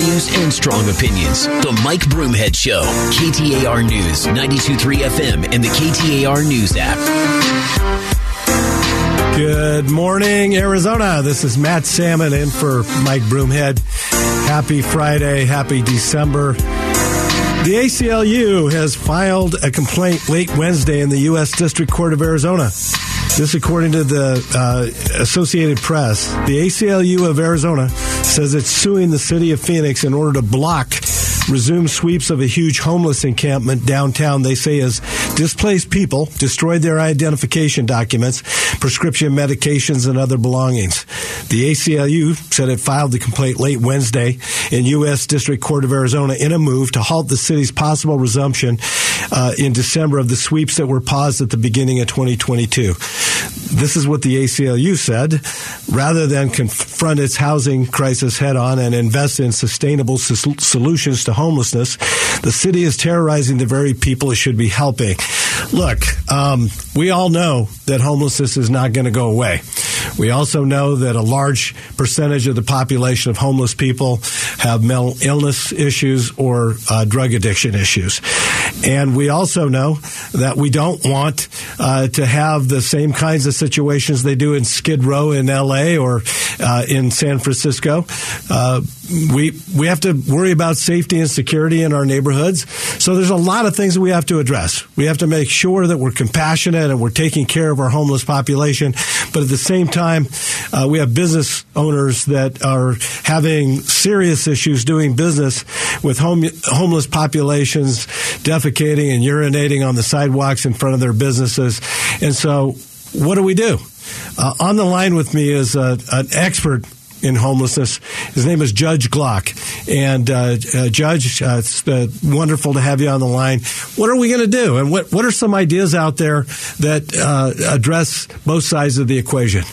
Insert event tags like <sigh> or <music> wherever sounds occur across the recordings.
values and strong opinions. The Mike Broomhead Show, KTAR News, 923 FM, and the KTAR News app. Good morning, Arizona. This is Matt Salmon in for Mike Broomhead. Happy Friday. Happy December. The ACLU has filed a complaint late Wednesday in the U.S. District Court of Arizona. This, according to the uh, Associated Press, the ACLU of Arizona says it's suing the city of Phoenix in order to block resume sweeps of a huge homeless encampment downtown. They say as displaced people destroyed their identification documents, prescription medications, and other belongings. The ACLU said it filed the complaint late Wednesday in U.S. District Court of Arizona in a move to halt the city's possible resumption uh, in December of the sweeps that were paused at the beginning of 2022. This is what the ACLU said. Rather than confront its housing crisis head on and invest in sustainable solutions to homelessness, the city is terrorizing the very people it should be helping. Look, um, we all know that homelessness is not going to go away. We also know that a large percentage of the population of homeless people have mental illness issues or uh, drug addiction issues. And we also know that we don't want uh, to have the same kinds of situations they do in Skid Row in LA or uh, in San Francisco. Uh, we we have to worry about safety and security in our neighborhoods. So there's a lot of things that we have to address. We have to make sure that we're compassionate and we're taking care of our homeless population, but at the same time, uh, we have business owners that are having serious issues doing business with home, homeless populations defecating and urinating on the sidewalks in front of their businesses. And so, what do we do? Uh, on the line with me is a, an expert in homelessness. His name is Judge Glock. And uh, uh, Judge, uh, it's uh, wonderful to have you on the line. What are we going to do? And what, what are some ideas out there that uh, address both sides of the equation?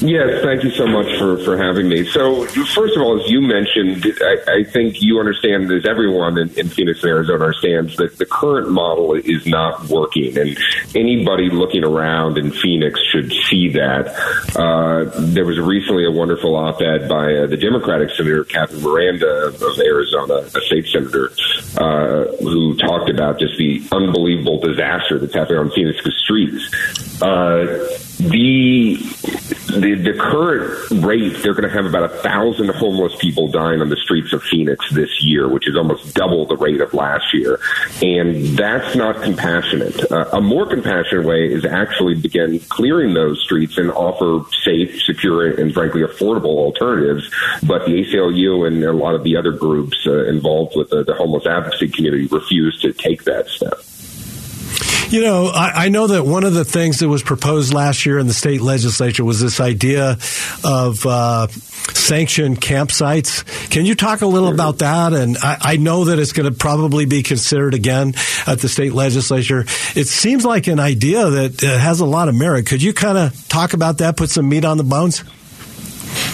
Yes, thank you so much for, for having me. So, first of all, as you mentioned, I, I think you understand, as everyone in, in, Phoenix, Arizona understands, that the current model is not working. And anybody looking around in Phoenix should see that. Uh, there was recently a wonderful op ed by uh, the Democratic Senator, Catherine Miranda of, of Arizona, a state senator, uh, who talked about just the unbelievable disaster that's happening on Phoenix's streets. Uh, the the, the current rate, they're going to have about a thousand homeless people dying on the streets of Phoenix this year, which is almost double the rate of last year. And that's not compassionate. Uh, a more compassionate way is actually begin clearing those streets and offer safe, secure, and frankly affordable alternatives. But the ACLU and a lot of the other groups uh, involved with the, the homeless advocacy community refuse to take that step. You know, I, I, know that one of the things that was proposed last year in the state legislature was this idea of uh, sanctioned campsites. Can you talk a little about that? And I, I know that it's going to probably be considered again at the state legislature. It seems like an idea that uh, has a lot of merit. Could you kind of talk about that, put some meat on the bones?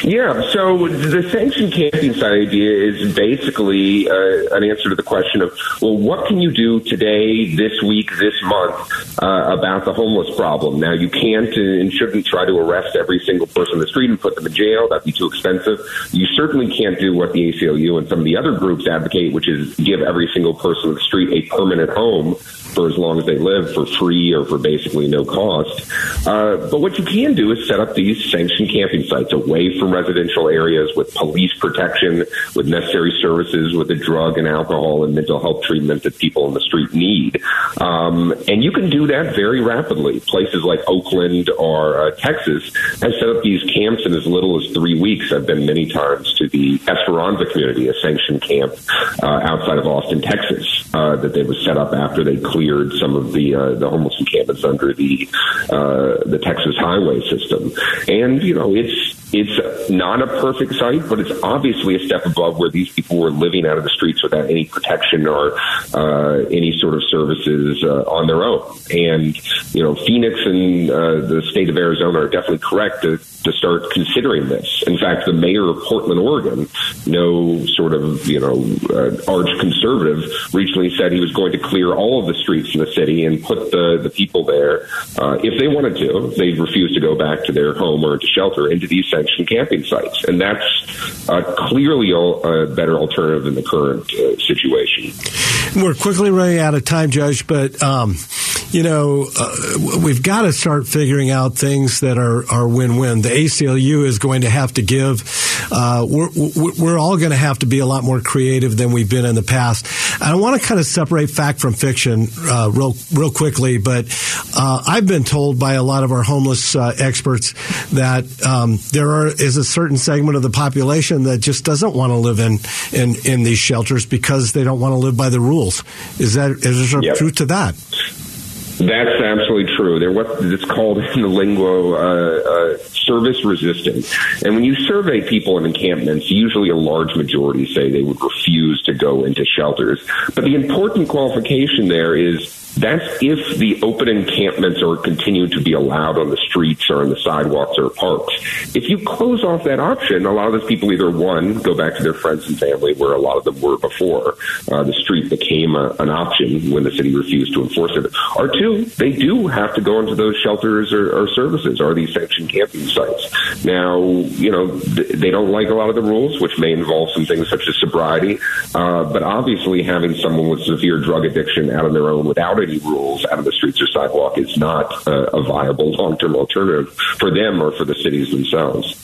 Yeah, so the sanction camping site idea is basically uh, an answer to the question of, well, what can you do today, this week, this month uh, about the homeless problem? Now, you can't and shouldn't try to arrest every single person in the street and put them in jail. That'd be too expensive. You certainly can't do what the ACLU and some of the other groups advocate, which is give every single person in the street a permanent home for as long as they live for free or for basically no cost. Uh, but what you can do is set up these sanctioned camping sites from residential areas with police protection, with necessary services, with the drug and alcohol and mental health treatment that people in the street need. Um, and you can do that very rapidly. Places like Oakland or uh, Texas have set up these camps in as little as three weeks. I've been many times to the Esperanza community, a sanctioned camp uh, outside of Austin, Texas, uh, that they was set up after they cleared cleared some of the uh, the homeless encampments under the uh, the Texas highway system, and you know it's it's not a perfect site, but it's obviously a step above where these people were living out of the streets without any protection or uh, any sort of services uh, on their own. And you know, Phoenix and uh, the state of Arizona are definitely correct to, to start considering this. In fact, the mayor of Portland, Oregon, no sort of, you know, uh, arch conservative, recently said he was going to clear all of the streets in the city and put the, the people there, uh, if they wanted to, if they refused to go back to their home or to shelter, into these sanctioned camping sites. And that's uh, clearly a, better alternative than the current uh, situation. We're quickly running out of time, Judge, but um, you know uh, we've got to start figuring out things that are, are win-win. The ACLU is going to have to give. Uh, we're, we're all going to have to be a lot more creative than we've been in the past. I want to kind of separate fact from fiction uh, real real quickly, but uh, I've been told by a lot of our homeless uh, experts that um, there are, is a certain segment of the population that just doesn't want to live in, in in these shelters because they don't want to live by the rules. Is that is there yep. truth to that? That's absolutely true. They're what it's called in the lingo uh, uh, service resistant. And when you survey people in encampments, usually a large majority say they would refuse to go into shelters. But the important qualification there is that's if the open encampments are continuing to be allowed on the streets or on the sidewalks or parks. If you close off that option, a lot of those people either one go back to their friends and family, where a lot of them were before uh, the street became a, an option when the city refused to enforce it, or two, they do have to go into those shelters or, or services or these sanctioned camping sites. Now, you know, th- they don't like a lot of the rules, which may involve some things such as sobriety, uh, but obviously having someone with severe drug addiction out on their own without rules out of the streets or sidewalk is not a, a viable long term alternative for them or for the cities themselves.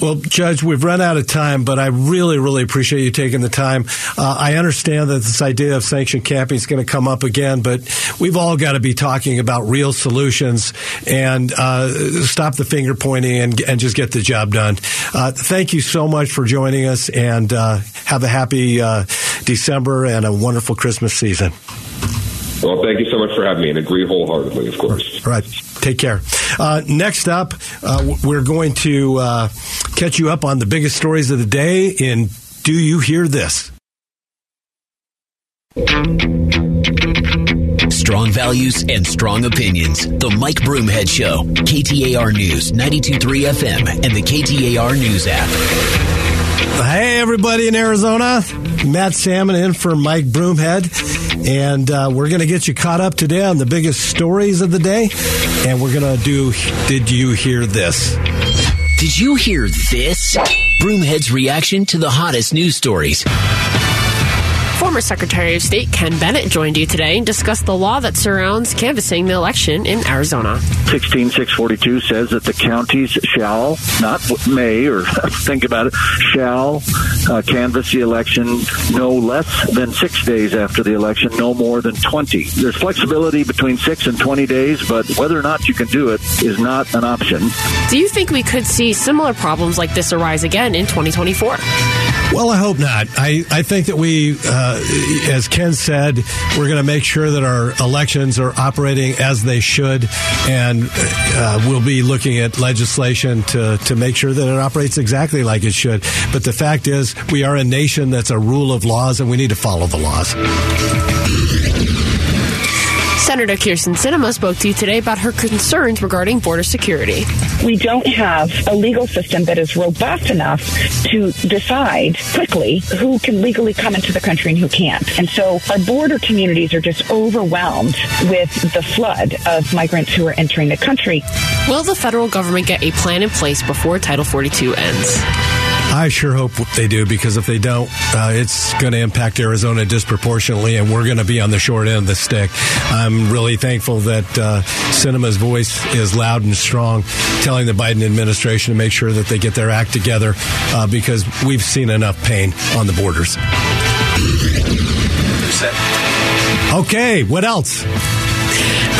Well, Judge, we've run out of time, but I really, really appreciate you taking the time. Uh, I understand that this idea of sanctioned camping is going to come up again, but we've all got to be talking about real solutions and uh, stop the finger pointing and, and, just get the job done. Uh, thank you so much for joining us, and uh, have a happy uh, December and a wonderful Christmas season. Well, thank you so much for having me and agree wholeheartedly, of course. All right. Take care. Uh, next up, uh, we're going to uh, catch you up on the biggest stories of the day in Do You Hear This? Strong values and strong opinions. The Mike Broomhead Show. KTAR News, 92.3 FM, and the KTAR News app. Hey, everybody in Arizona. Matt Salmon in for Mike Broomhead. And uh, we're going to get you caught up today on the biggest stories of the day. And we're going to do Did You Hear This? Did you hear this? Broomhead's reaction to the hottest news stories. Former Secretary of State Ken Bennett joined you today and discussed the law that surrounds canvassing the election in Arizona. 16642 says that the counties shall, not may or <laughs> think about it, shall uh, canvass the election no less than six days after the election, no more than 20. There's flexibility between six and 20 days, but whether or not you can do it is not an option. Do you think we could see similar problems like this arise again in 2024? Well, I hope not. I, I think that we, uh, as Ken said, we're going to make sure that our elections are operating as they should, and uh, we'll be looking at legislation to, to make sure that it operates exactly like it should. But the fact is, we are a nation that's a rule of laws, and we need to follow the laws. Senator Kyrsten Sinema spoke to you today about her concerns regarding border security. We don't have a legal system that is robust enough to decide quickly who can legally come into the country and who can't. And so our border communities are just overwhelmed with the flood of migrants who are entering the country. Will the federal government get a plan in place before Title 42 ends? I sure hope they do because if they don't, uh, it's going to impact Arizona disproportionately, and we're going to be on the short end of the stick. I'm really thankful that uh, Sinema's voice is loud and strong, telling the Biden administration to make sure that they get their act together uh, because we've seen enough pain on the borders. Okay, what else?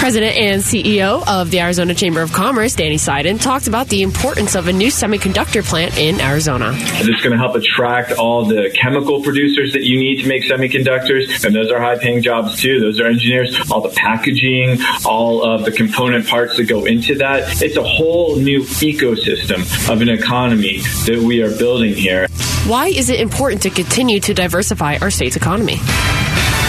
President and CEO of the Arizona Chamber of Commerce, Danny Seiden, talked about the importance of a new semiconductor plant in Arizona. This is going to help attract all the chemical producers that you need to make semiconductors, and those are high paying jobs too. Those are engineers, all the packaging, all of the component parts that go into that. It's a whole new ecosystem of an economy that we are building here. Why is it important to continue to diversify our state's economy?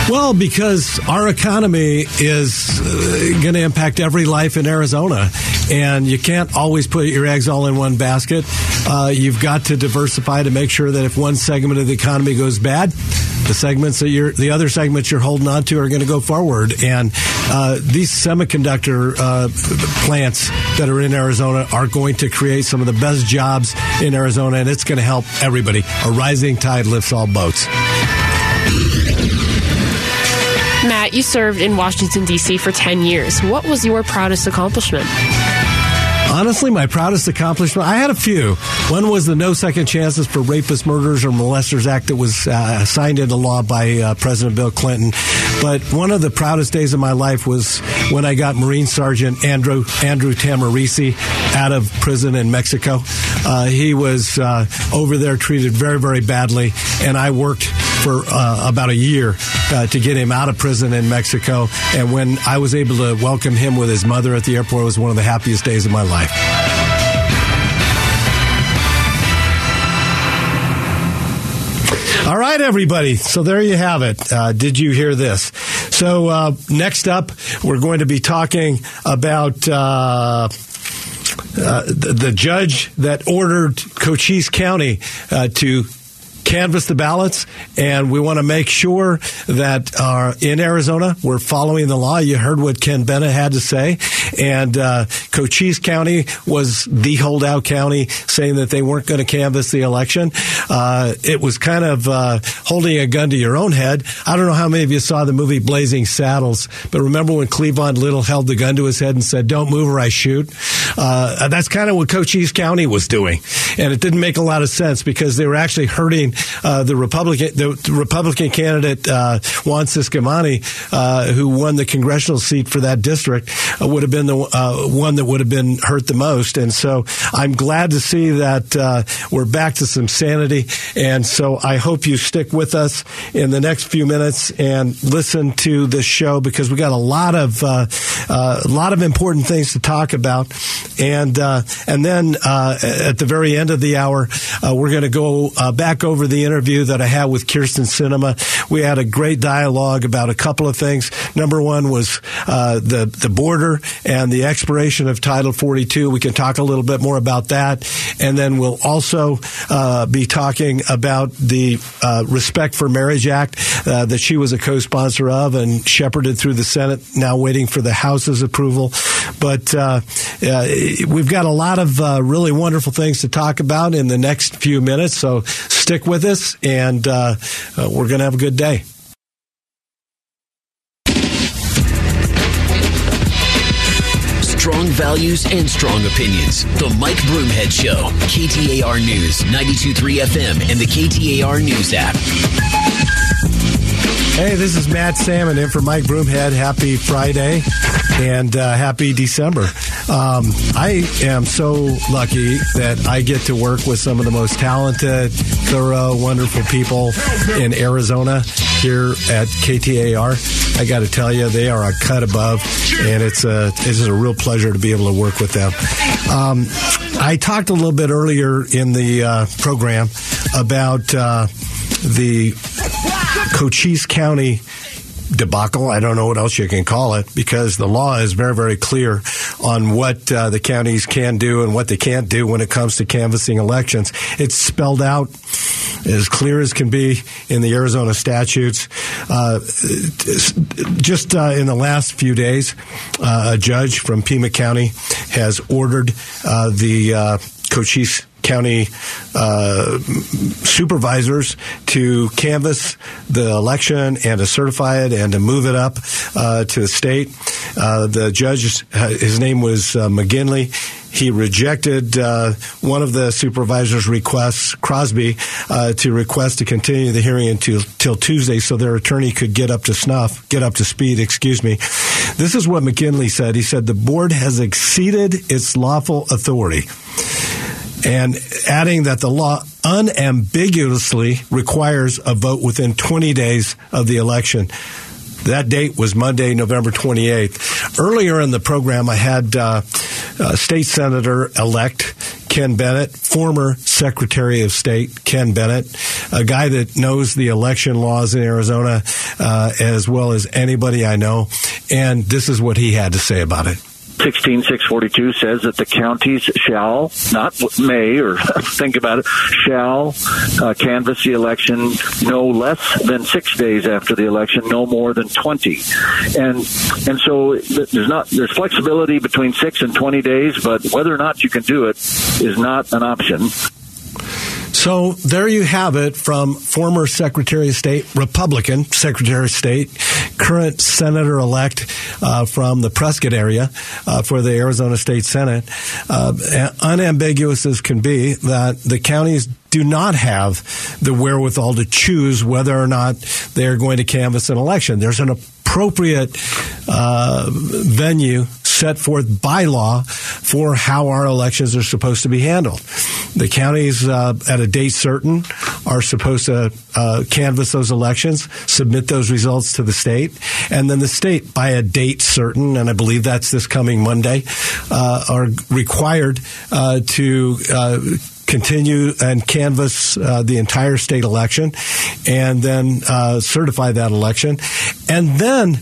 Well, because our economy is uh, going to impact every life in Arizona, and you can't always put your eggs all in one basket. Uh, you've got to diversify to make sure that if one segment of the economy goes bad, the segments that you're, the other segments you're holding on to are going to go forward. And uh, these semiconductor uh, plants that are in Arizona are going to create some of the best jobs in Arizona, and it's going to help everybody. A rising tide lifts all boats. You served in Washington, D.C. for 10 years. What was your proudest accomplishment? Honestly, my proudest accomplishment, I had a few. One was the No Second Chances for Rapists, Murderers, or Molesters Act that was uh, signed into law by uh, President Bill Clinton. But one of the proudest days of my life was when I got Marine Sergeant Andrew, Andrew Tahmooressi out of prison in Mexico. Uh, he was uh, over there treated very, very badly, and I worked for uh, about a year uh, to get him out of prison in Mexico. And when I was able to welcome him with his mother at the airport, it was one of the happiest days of my life. All right, everybody. So there you have it. Uh, did you hear this? So uh, next up, we're going to be talking about. Uh, uh, the, the, judge that ordered Cochise County uh, to canvass the ballots, and we want to make sure that uh, in Arizona we're following the law. You heard what Ken Bennett had to say, and uh, Cochise County was the holdout county, saying that they weren't going to canvass the election. Uh, it was kind of uh, holding a gun to your own head. I don't know how many of you saw the movie Blazing Saddles, but remember when Cleavon Little held the gun to his head and said, "Don't move or I shoot." Uh, that's kind of what Cochise County was doing, and it didn't make a lot of sense because they were actually hurting uh, the Republican the Republican candidate uh, Juan Ciscomani, uh, who won the congressional seat for that district, uh, would have been the uh, one that would have been hurt the most. And so I'm glad to see that uh, we're back to some sanity. And so I hope you stick with us in the next few minutes and listen to this show because we got a lot of a lot of important things to talk about. And and then at the very end of the hour, we're going to go back over the interview that I had with Kyrsten Sinema. We had a great dialogue about a couple of things. Number one was uh, the the border and the expiration of Title 42. We can talk a little bit more about that, and then we'll also uh, be talking about the uh, Respect for Marriage Act uh, that she was a co-sponsor of and shepherded through the Senate. Now waiting for the House's approval, but uh, uh, we've got a lot of really wonderful things to talk about in the next few minutes. So stick with us, and uh, uh, we're going to have a good day. Strong values and strong opinions. The Mike Broomhead Show. KTAR News, 92.3 FM, and the KTAR News app. Hey, this is Matt Salmon in for Mike Broomhead. Happy Friday and uh, happy December. Um, I am so lucky that I get to work with some of the most talented, thorough, wonderful people in Arizona here at KTAR. I got to tell you, they are a cut above, and it's a it's a real pleasure to be able to work with them. Um, I talked a little bit earlier in the uh, program about uh, the Cochise County debacle. I don't know what else you can call it because the law is very, very clear on what uh, the counties can do and what they can't do when it comes to canvassing elections. It's spelled out as clear as can be in the Arizona statutes. Uh, just uh, in the last few days, uh, a judge from Pima County has ordered uh, the uh, Cochise county uh, supervisors to canvass the election and to certify it and to move it up uh, to the state. Uh, the judge, his name was uh, McGinley he rejected uh, one of the supervisor's requests, Crosby, uh, to request to continue the hearing until, until Tuesday so their attorney could get up to snuff, get up to speed, excuse me. This is what McGinley said. He said, the board has exceeded its lawful authority and adding that the law unambiguously requires a vote within 20 days of the election. That date was Monday, November 28th. Earlier in the program, I had uh, uh, State Senator elect Ken Bennett, former Secretary of State Ken Bennett, a guy that knows the election laws in Arizona uh, as well as anybody I know. And this is what he had to say about it. 16642 says that the counties shall, not may, or <laughs> think about it, shall uh, canvass the election no less than six days after the election, no more than 20. And and so there's not there's flexibility between six and 20 days, but whether or not you can do it is not an option. So there you have it from former Secretary of State, Republican Secretary of State, current Senator elect uh, from the Prescott area uh, for the Arizona State Senate. Uh, unambiguous as can be that the counties do not have the wherewithal to choose whether or not they're going to canvass an election. There's an appropriate uh, venue set forth by law for how our elections are supposed to be handled. The counties, uh, at a date certain, are supposed to uh, canvass those elections, submit those results to the state, and then the state, by a date certain, and I believe that's this coming Monday, uh, are required uh, to uh, continue and canvass uh, the entire state election and then uh, certify that election. And then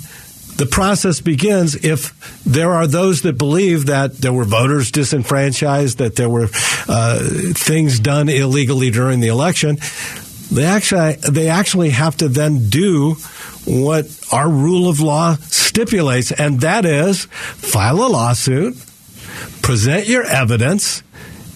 the process begins if there are those that believe that there were voters disenfranchised, that there were uh, things done illegally during the election. They actually they actually have to then do what our rule of law stipulates, and that is file a lawsuit, present your evidence,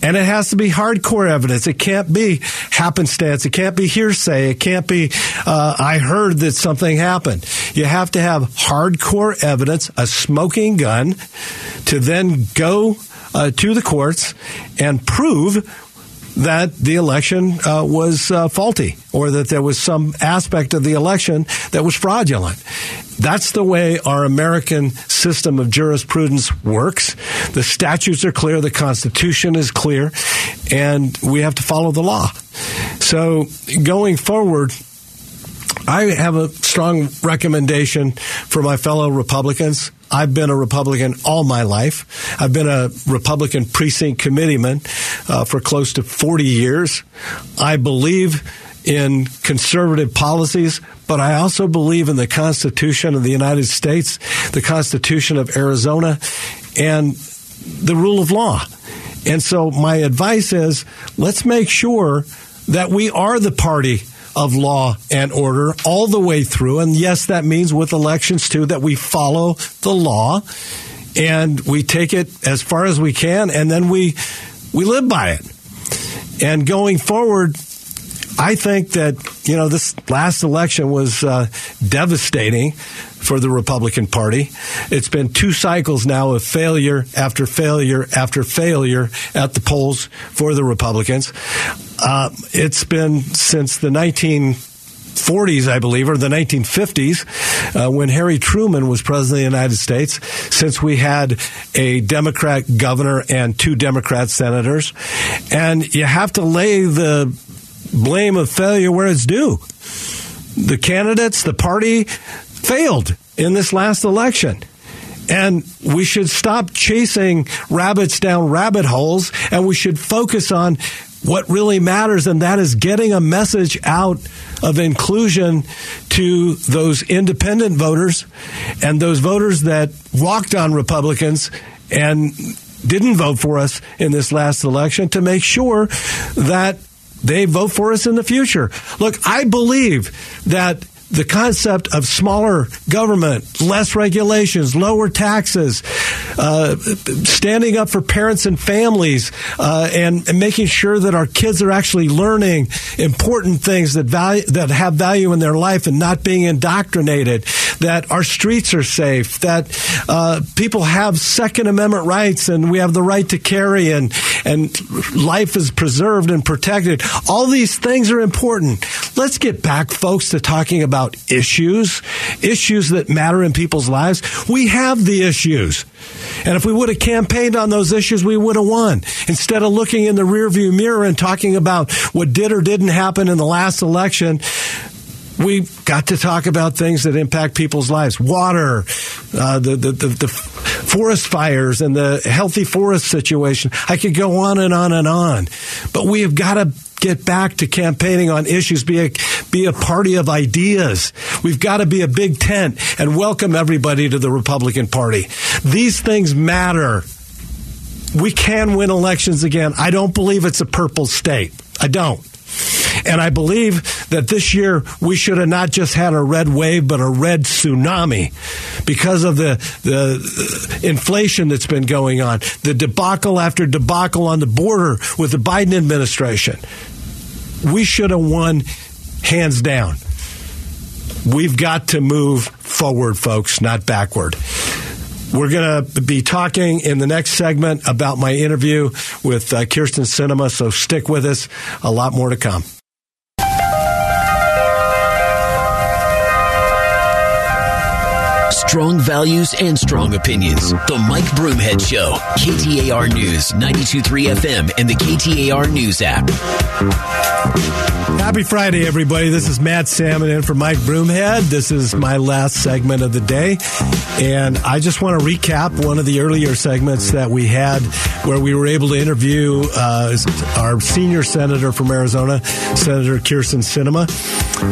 and it has to be hardcore evidence. It can't be happenstance. It can't be hearsay. It can't be, uh, I heard that something happened. You have to have hardcore evidence, a smoking gun, to then go uh, to the courts and prove that the election uh, was uh, faulty or that there was some aspect of the election that was fraudulent. That's the way our American system of jurisprudence works. The statutes are clear, the Constitution is clear, and we have to follow the law. So going forward, I have a strong recommendation for my fellow Republicans. I've been a Republican all my life. I've been a Republican precinct committeeman uh, for close to 40 years. I believe in conservative policies, but I also believe in the Constitution of the United States, the Constitution of Arizona, and the rule of law. And so my advice is let's make sure that we are the party of law and order all the way through. And yes, that means with elections too, that we follow the law and we take it as far as we can and then we, we live by it. And going forward, I think that, you know, this last election was uh, devastating for the Republican Party. It's been two cycles now of failure after failure after failure at the polls for the Republicans. Uh, it's been since the 1940s, I believe, or the 1950s, uh, when Harry Truman was president of the United States, since we had a Democrat governor and two Democrat senators. And you have to lay the blame of failure where it's due. The candidates, the party failed in this last election. And we should stop chasing rabbits down rabbit holes and we should focus on what really matters, and that is getting a message out of inclusion to those independent voters and those voters that walked on Republicans and didn't vote for us in this last election to make sure that they vote for us in the future. Look, I believe that the concept of smaller government, less regulations, lower taxes, uh, standing up for parents and families, uh, and, and, making sure that our kids are actually learning important things that value that have value in their life and not being indoctrinated. That our streets are safe. That uh, people have Second Amendment rights, and we have the right to carry, and and life is preserved and protected. All these things are important. Let's get back, folks, to talking about about issues, issues that matter in people's lives. We have the issues. And if we would have campaigned on those issues, we would have won. Instead of looking in the rearview mirror and talking about what did or didn't happen in the last election, we got to talk about things that impact people's lives. Water, uh, the, the, the, the forest fires and the healthy forest situation. I could go on and on and on. But we have got to get back to campaigning on issues, be a, be a party of ideas. We've got to be a big tent and welcome everybody to the Republican Party. These things matter. We can win elections again. I don't believe it's a purple state. I don't. And I believe that this year we should have not just had a red wave, but a red tsunami because of the, the inflation that's been going on, the debacle after debacle on the border with the Biden administration. We should have won hands down. We've got to move forward, folks, not backward. We're going to be talking in the next segment about my interview with uh, Kyrsten Sinema, so stick with us. A lot more to come. Strong values and strong opinions. The Mike Broomhead Show. KTAR News, 92.3 FM, and the KTAR News app. Happy Friday, everybody. This is Matt Salmon in for Mike Broomhead. This is my last segment of the day. And I just want to recap one of the earlier segments that we had where we were able to interview uh, our senior senator from Arizona, Senator Kyrsten Sinema.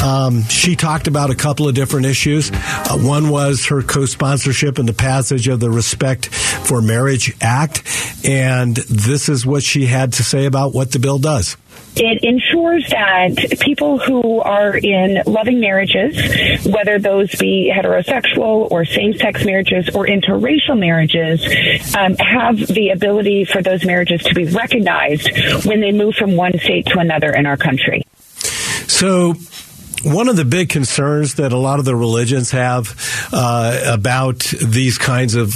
Um, she talked about a couple of different issues. Uh, one was her co sponsorship in the passage of the Respect for Marriage Act. And this is what she had to say about what the bill does. It ensures that people who are in loving marriages, whether those be heterosexual or same sex marriages or interracial marriages, um, have the ability for those marriages to be recognized when they move from one state to another in our country. So, one of the big concerns that a lot of the religions have uh, about these kinds of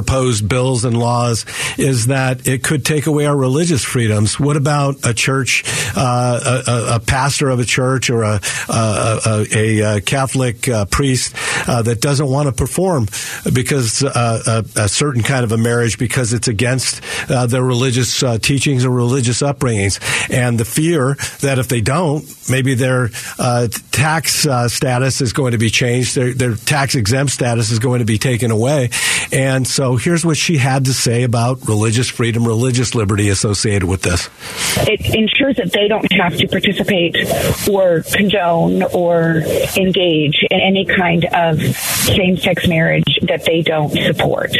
proposed bills and laws is that it could take away our religious freedoms. What about a church, uh, a, a, pastor of a church or a, a, a Catholic uh, priest uh, that doesn't want to perform because uh, a, certain kind of a marriage because it's against uh, their religious uh, teachings or religious upbringings, and the fear that if they don't, maybe their tax status is going to be changed, their, their tax exempt status is going to be taken away, and so so here's what she had to say about religious freedom, religious liberty associated with this. It ensures that they don't have to participate or condone or engage in any kind of same sex marriage that they don't support.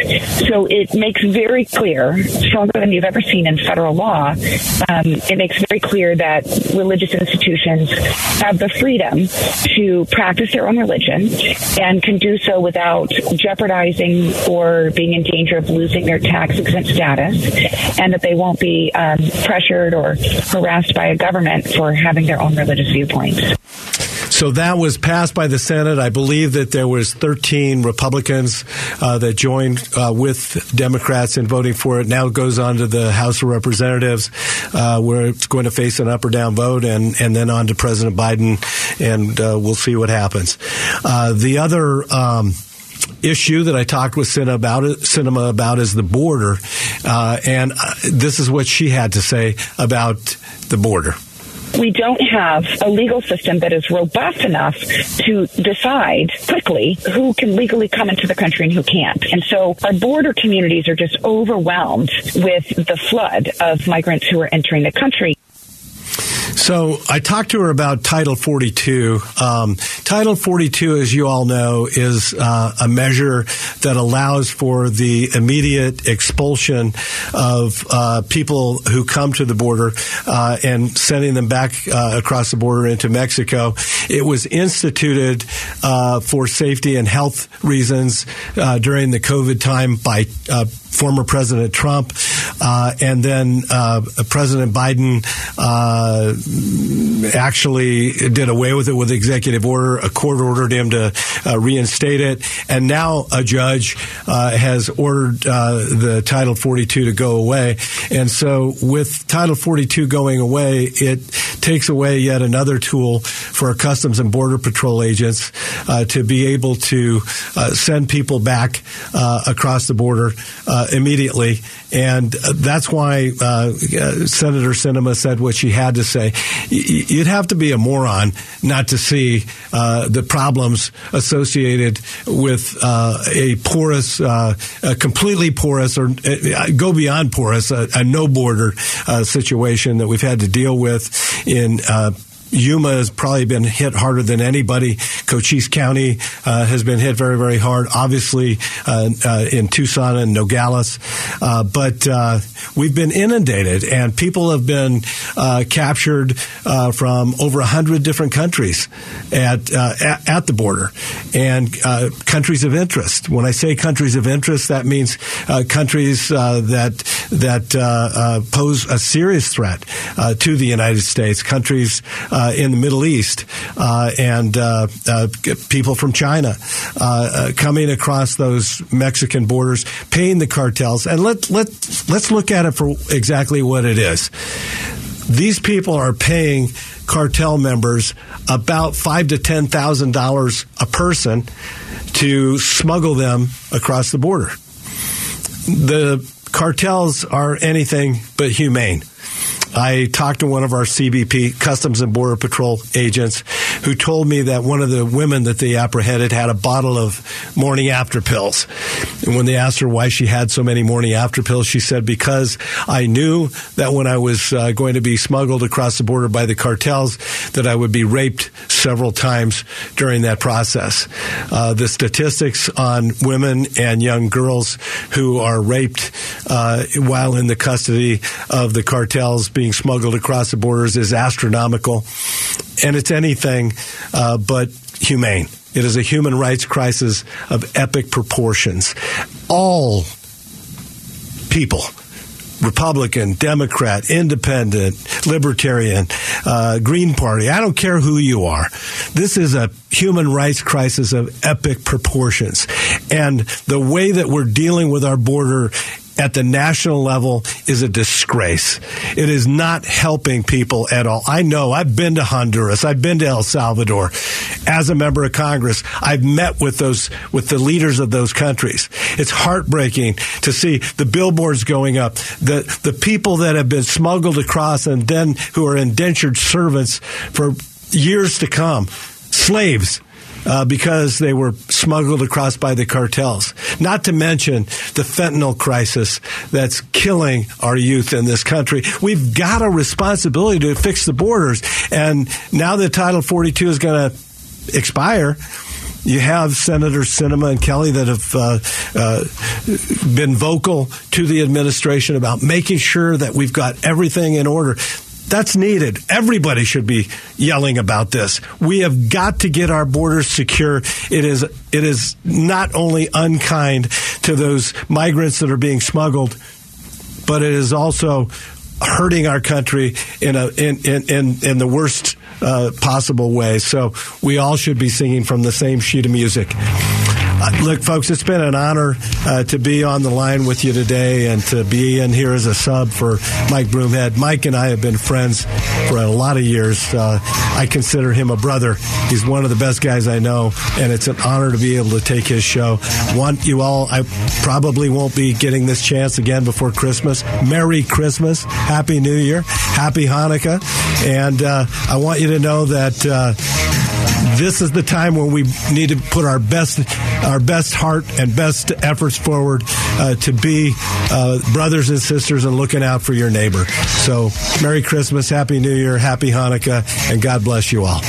So it makes very clear, stronger than you've ever seen in federal law, um, it makes very clear that religious institutions have the freedom to practice their own religion and can do so without jeopardizing or being being in danger of losing their tax exempt status and that they won't be um, pressured or harassed by a government for having their own religious viewpoints. So that was passed by the Senate. I believe that there was 13 Republicans uh, that joined uh, with Democrats in voting for it. Now it goes on to the House of Representatives, uh, where it's going to face an up or down vote, and and then on to President Biden, and uh, we'll see what happens. Uh, the other. Um, issue that I talked with Sinema about, Sinema about is the border, uh, and uh, this is what she had to say about the border we don't have a legal system that is robust enough to decide quickly who can legally come into the country and who can't. And so our border communities are just overwhelmed with the flood of migrants who are entering the country. So I talked to her about Title 42. Um, Title 42, as you all know, is uh, a measure that allows for the immediate expulsion of uh, people who come to the border uh, and sending them back uh, across the border into Mexico. It was instituted uh, for safety and health reasons uh, during the COVID time by former President Trump, uh, and then uh, President Biden uh, actually did away with it with executive order. A court ordered him to uh, reinstate it, and now a judge uh, has ordered uh, the Title 42 to go away. And so, with Title 42 going away, it takes away yet another tool for Customs and Border Patrol agents uh, to be able to uh, send people back uh, across the border uh, immediately. And uh, that's why Senator Sinema said what she had to say. You'd have to be a moron not to see the problems associated with a porous, a completely porous, or go beyond porous, a, a no border situation that we've had to deal with in uh, Yuma has probably been hit harder than anybody. Cochise County uh, has been hit very, very hard. Obviously, uh, uh, in Tucson and Nogales, uh, but uh, we've been inundated, and people have been uh, captured from over hundred different countries at, at, at the border, and countries of interest. When I say countries of interest, that means countries that that pose a serious threat to the United States. Countries uh, in the Middle East uh, and uh, uh people from China uh, uh, coming across those Mexican borders, paying the cartels. And let let let's look at it for exactly what it is. These people are paying cartel members about five to ten thousand dollars a person to smuggle them across the border. The cartels are anything but humane. I talked to one of our CBP, Customs and Border Patrol agents, who told me that one of the women that they apprehended had a bottle of morning after pills. And when they asked her why she had so many morning after pills, she said, because I knew that when I was uh, going to be smuggled across the border by the cartels, that I would be raped several times during that process. Uh, the statistics on women and young girls who are raped uh, while in the custody of the cartels being smuggled across the borders is astronomical, and it's anything uh, but humane. It is a human rights crisis of epic proportions. All people Republican, Democrat, Independent, Libertarian, uh, Green Party. I don't care who you are. This is a human rights crisis of epic proportions. And the way that we're dealing with our border at the national level is a disgrace. It is not helping people at all. I know I've been to Honduras. I've been to El Salvador as a member of Congress. I've met with those, with the leaders of those countries. It's heartbreaking to see the billboards going up, the, the people that have been smuggled across and then who are indentured servants for years to come, slaves uh, because they were smuggled across by the cartels. Not to mention the fentanyl crisis that's killing our youth in this country. We've got a responsibility to fix the borders. And now that Title 42 is going to expire, you have Senator Sinema and Kelly that have uh, uh, been vocal to the administration about making sure that we've got everything in order. That's needed. Everybody should be yelling about this. We have got to get our borders secure. It is it is not only unkind to those migrants that are being smuggled, but it is also hurting our country in a in in in, in the worst uh, possible way. So we all should be singing from the same sheet of music. Uh, look, folks, it's been an honor uh, to be on the line with you today and to be in here as a sub for Mike Broomhead. Mike and I have been friends for a lot of years. Uh, I consider him a brother. He's one of the best guys I know, and it's an honor to be able to take his show. Want you all, I probably won't be getting this chance again before Christmas. Merry Christmas. Happy New Year. Happy Hanukkah. And uh, I want you to know that uh, this is the time when we need to put our best our best heart and best efforts forward uh, to be uh, brothers and sisters and looking out for your neighbor. So, Merry Christmas, Happy New Year, Happy Hanukkah, and God bless you all.